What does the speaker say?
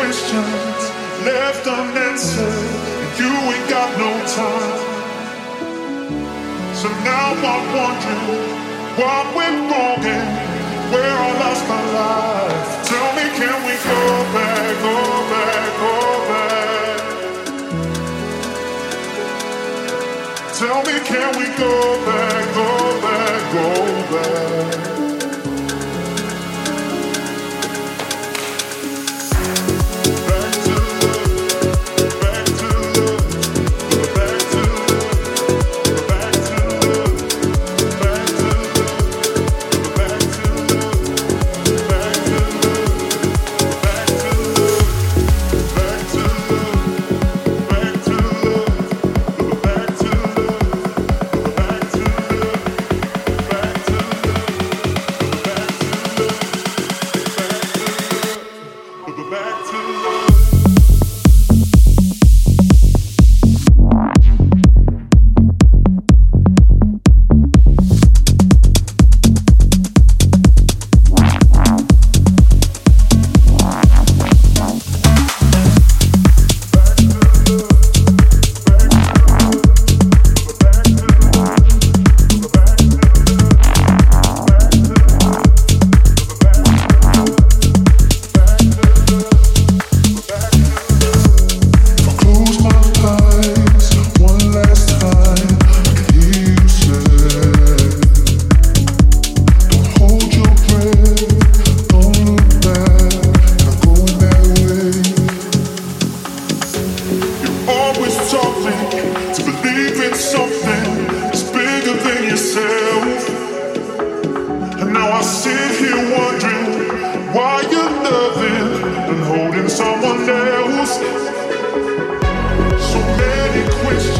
questions left unanswered, you ain't got no time. So now I'm wondering what went wrong and where I lost my life. Tell me, can we go back, go back, go back? Tell me, can we go back? I sit here wondering why you're loving and holding someone else. So many questions.